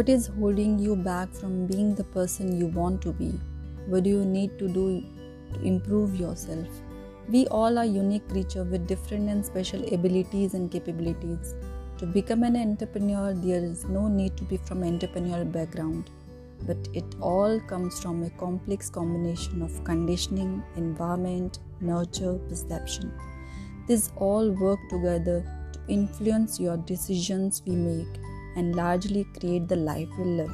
What is holding you back from being the person you want to be? What do you need to do to improve yourself? We all are unique creatures with different and special abilities and capabilities. To become an entrepreneur, there is no need to be from an entrepreneurial background, but it all comes from a complex combination of conditioning, environment, nurture, perception. These all work together to influence your decisions we make and largely create the life we live.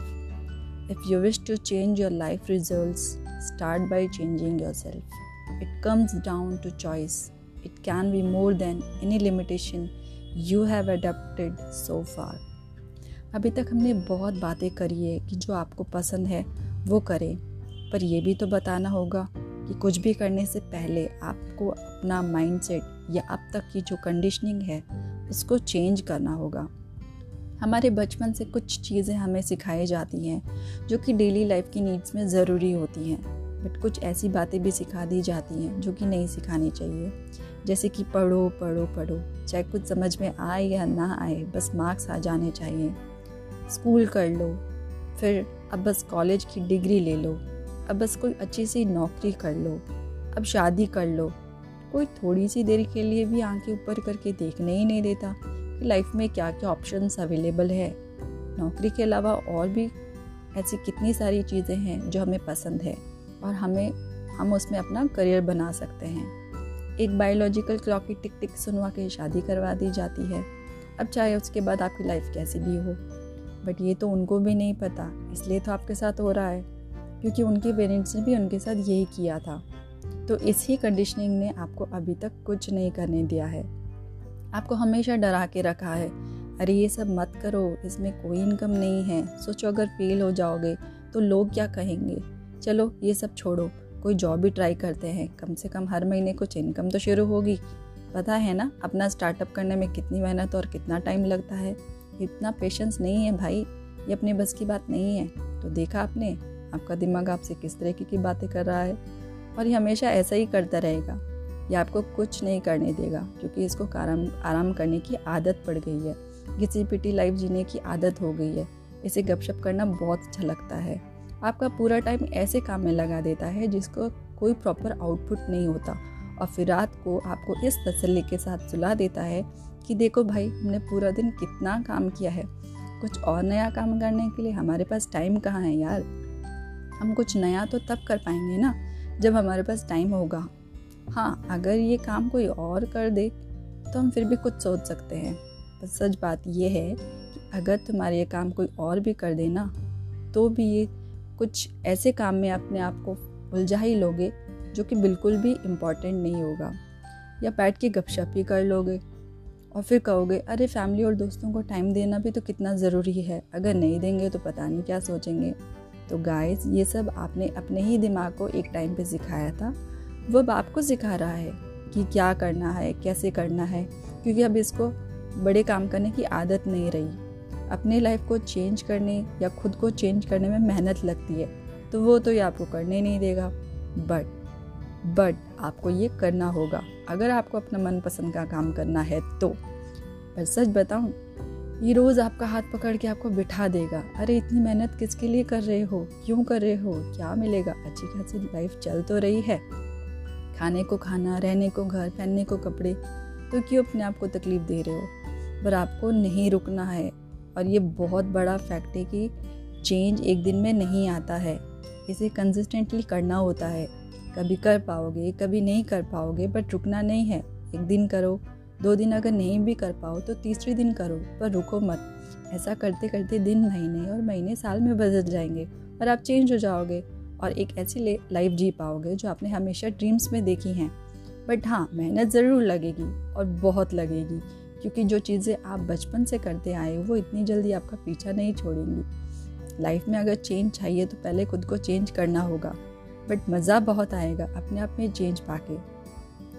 If you wish to change your life results, start by changing yourself. It comes down to choice. It can be more than any limitation you have adopted so far. अभी तक हमने बहुत बातें करी है कि जो आपको पसंद है वो करें पर यह भी तो बताना होगा कि कुछ भी करने से पहले आपको अपना माइंडसेट या अब तक की जो कंडीशनिंग है उसको चेंज करना होगा हमारे बचपन से कुछ चीज़ें हमें सिखाई जाती हैं, जो कि डेली लाइफ की नीड्स में ज़रूरी होती हैं। बट कुछ ऐसी बातें भी सिखा दी जाती हैं, जो कि नहीं सिखानी चाहिए। जैसे कि पढ़ो पढ़ो पढ़ो। चाहे कुछ समझ में आए या ना आए, बस मार्क्स आ जाने चाहिए। स्कूल कर लो। फिर अब बस कॉलेज की डिग्री ले लो। अब बस कोई अच्छी सी नौकरी कर लो। अब शादी कर लो। कोई थोड़ी सी देर के लिए भी आँखें ऊपर करके देखने ही नहीं देता। कि लाइफ में क्या क्या ऑप्शंस अवेलेबल है? नौकरी के अलावा और भी ऐसी कितनी सारी चीज़ें हैं जो हमें पसंद है और हमें, हम उसमें अपना करियर बना सकते हैं। एक बायोलॉजिकल क्लॉक की टिक टिक सुनवा के शादी करवा दी जाती है। अब चाहे उसके बाद आपकी लाइफ कैसी भी हो बट ये तो उनको भी नहीं पता, इसलिए तो आपके साथ हो रहा है, क्योंकि उनके पेरेंट्स ने भी उनके साथ यही किया था। तो इसी कंडीशनिंग ने आपको अभी तक कुछ नहीं करने दिया है। आपको हमेशा डरा के रखा है। अरे, ये सब मत करो, इसमें कोई इनकम नहीं है। सोचो, अगर फेल हो जाओगे तो लोग क्या कहेंगे? चलो, ये सब छोड़ो, कोई जॉब भी ट्राई करते हैं। कम से कम हर महीने कुछ इनकम तो शुरू होगी। पता है ना, अपना स्टार्टअप करने में कितनी मेहनत और कितना टाइम लगता है? इतना पेशेंस नहीं है भाई। ये अपने बस की बात नहीं है। तो देखा आपने, आपका दिमाग आपसे किस तरीके की बातें कर रहा है? और ये हमेशा ऐसा ही करता रहेगा। ये आपको कुछ नहीं करने देगा, क्योंकि इसको आराम आराम करने की आदत पड़ गई है। घिसी पिटी लाइफ जीने की आदत हो गई है। इसे गपशप करना बहुत अच्छा लगता है। आपका पूरा टाइम ऐसे काम में लगा देता है जिसको कोई प्रॉपर आउटपुट नहीं होता और फिर रात को आपको इस तसल्ली के साथ सुला देता है कि देखो भाई, हमने पूरा दिन कितना काम किया है। कुछ और नया काम करने के लिए हमारे पास टाइम कहाँ है यार? हम कुछ नया तो तब कर पाएँगे ना, जब हमारे पास टाइम होगा। हाँ अगर ये काम कोई और कर दे तो हम फिर भी कुछ सोच सकते हैं। पर सच बात यह है कि अगर तुम्हारे ये काम कोई और भी कर देना तो भी ये कुछ ऐसे काम में अपने आप को उलझा ही लोगे, जो कि बिल्कुल भी इंपॉर्टेंट नहीं होगा। या बैठ के गपशप ही कर लोगे और फिर कहोगे, अरे फैमिली और दोस्तों को टाइम देना भी तो कितना ज़रूरी है। अगर नहीं देंगे तो पता नहीं क्या सोचेंगे। तो गाइस ये सब आपने अपने ही दिमाग को एक टाइम पे सिखाया था। वो अब आपको सिखा रहा है कि क्या करना है, कैसे करना है, क्योंकि अब इसको बड़े काम करने की आदत नहीं रही। अपने लाइफ को चेंज करने या खुद को चेंज करने में मेहनत लगती है तो वो तो ये आपको करने नहीं देगा। बट बट आपको ये करना होगा। अगर आपको अपना मनपसंद का काम करना है तो। पर सच बताऊँ, ये रोज़ आपका हाथ पकड़ के आपको बिठा देगा। अरे, इतनी मेहनत किसके लिए कर रहे हो? क्यों कर रहे हो? क्या मिलेगा? अच्छी खासी लाइफ चल तो रही है। खाने को खाना, रहने को घर, पहनने को कपड़े तो क्यों अपने आप को तकलीफ़ दे रहे हो? पर आपको नहीं रुकना है। और ये बहुत बड़ा फैक्ट है कि चेंज एक दिन में नहीं आता है। इसे कंसिस्टेंटली करना होता है। कभी कर पाओगे, कभी नहीं कर पाओगे बट रुकना नहीं है। एक दिन करो, दो दिन अगर नहीं भी कर पाओ तो तीसरे दिन करो, पर रुको मत। ऐसा करते करते दिन महीने और महीने साल में बदल जाएँगे और आप चेंज हो जाओगे। और एक ऐसी लाइफ जी पाओगे जो आपने हमेशा ड्रीम्स में देखी हैं। बट हाँ मेहनत ज़रूर लगेगी और बहुत लगेगी, क्योंकि जो चीज़ें आप बचपन से करते आए वो इतनी जल्दी आपका पीछा नहीं छोड़ेंगी। लाइफ में अगर चेंज चाहिए तो पहले खुद को चेंज करना होगा बट मज़ा बहुत आएगा अपने आप में चेंज पाके।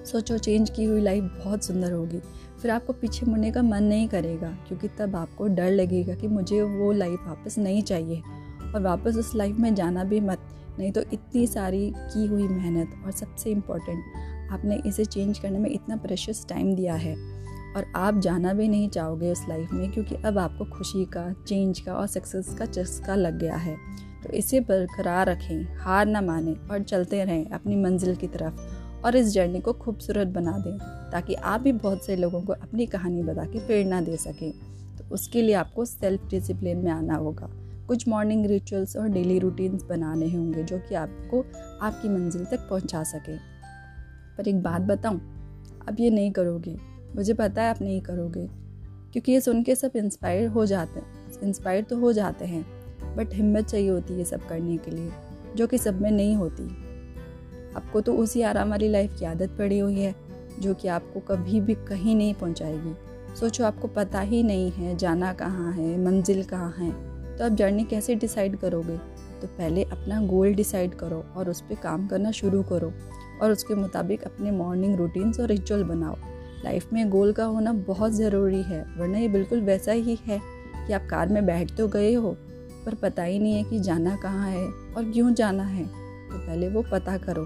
सोचो चेंज की हुई लाइफ बहुत सुंदर होगी, फिर आपको पीछे मुड़ने का मन नहीं करेगा, क्योंकि तब आपको डर लगेगा कि मुझे वो लाइफ वापस नहीं चाहिए। और वापस उस लाइफ में जाना भी मत नहीं तो इतनी सारी की हुई मेहनत और सबसे इम्पोर्टेंट आपने इसे चेंज करने में इतना प्रेशियस टाइम दिया है। और आप जाना भी नहीं चाहोगे उस लाइफ में क्योंकि अब आपको खुशी का चेंज का और सक्सेस का चस्का लग गया है। तो इसे बरकरार रखें, हार ना माने और चलते रहें अपनी मंजिल की तरफ़ और इस जर्नी को खूबसूरत बना दें ताकि आप भी बहुत से लोगों को अपनी कहानी बता के प्रेरणा दे सकें। तो उसके लिए आपको सेल्फ डिसिप्लिन में आना होगा। कुछ मॉर्निंग रिचुअल्स और डेली रूटीन्स बनाने होंगे जो कि आपको आपकी मंजिल तक पहुँचा सके। पर एक बात बताऊँ, आप ये नहीं करोगे। मुझे पता है आप नहीं करोगे, क्योंकि ये सुन के सब इंस्पायर हो जाते हैं। इंस्पायर तो हो जाते हैं बट हिम्मत चाहिए होती है सब करने के लिए, जो कि सब में नहीं होती। आपको तो उसी आराम वाली लाइफ की आदत पड़ी हुई है, जो कि आपको कभी भी कहीं नहीं पहुंचाएगी। सोचो, आपको पता ही नहीं है जाना कहाँ है, मंजिल कहाँ है। तो आप जर्नी कैसे डिसाइड करोगे? तो पहले अपना गोल डिसाइड करो और उस पर काम करना शुरू करो और उसके मुताबिक अपने मॉर्निंग रूटीन्स और रिचुअल बनाओ। लाइफ में गोल का होना बहुत ज़रूरी है, वरना ये बिल्कुल वैसा ही है कि आप कार में बैठ तो गए हो, पर पता ही नहीं है कि जाना कहाँ है और क्यों जाना है। तो पहले वो पता करो,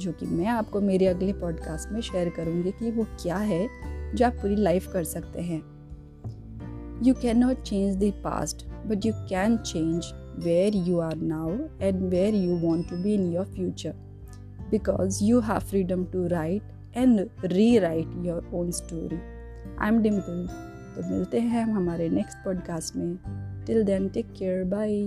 जो कि मैं आपको मेरे अगले पॉडकास्ट में शेयर करूँगी कि वो क्या है जो आप पूरी लाइफ कर सकते हैं। you can not change the past but you can change where you are now and where you want to be in your future because you have freedom to write and rewrite your own story I am Dimple तो मिलते हैं हम हमारे next podcast में till then take care bye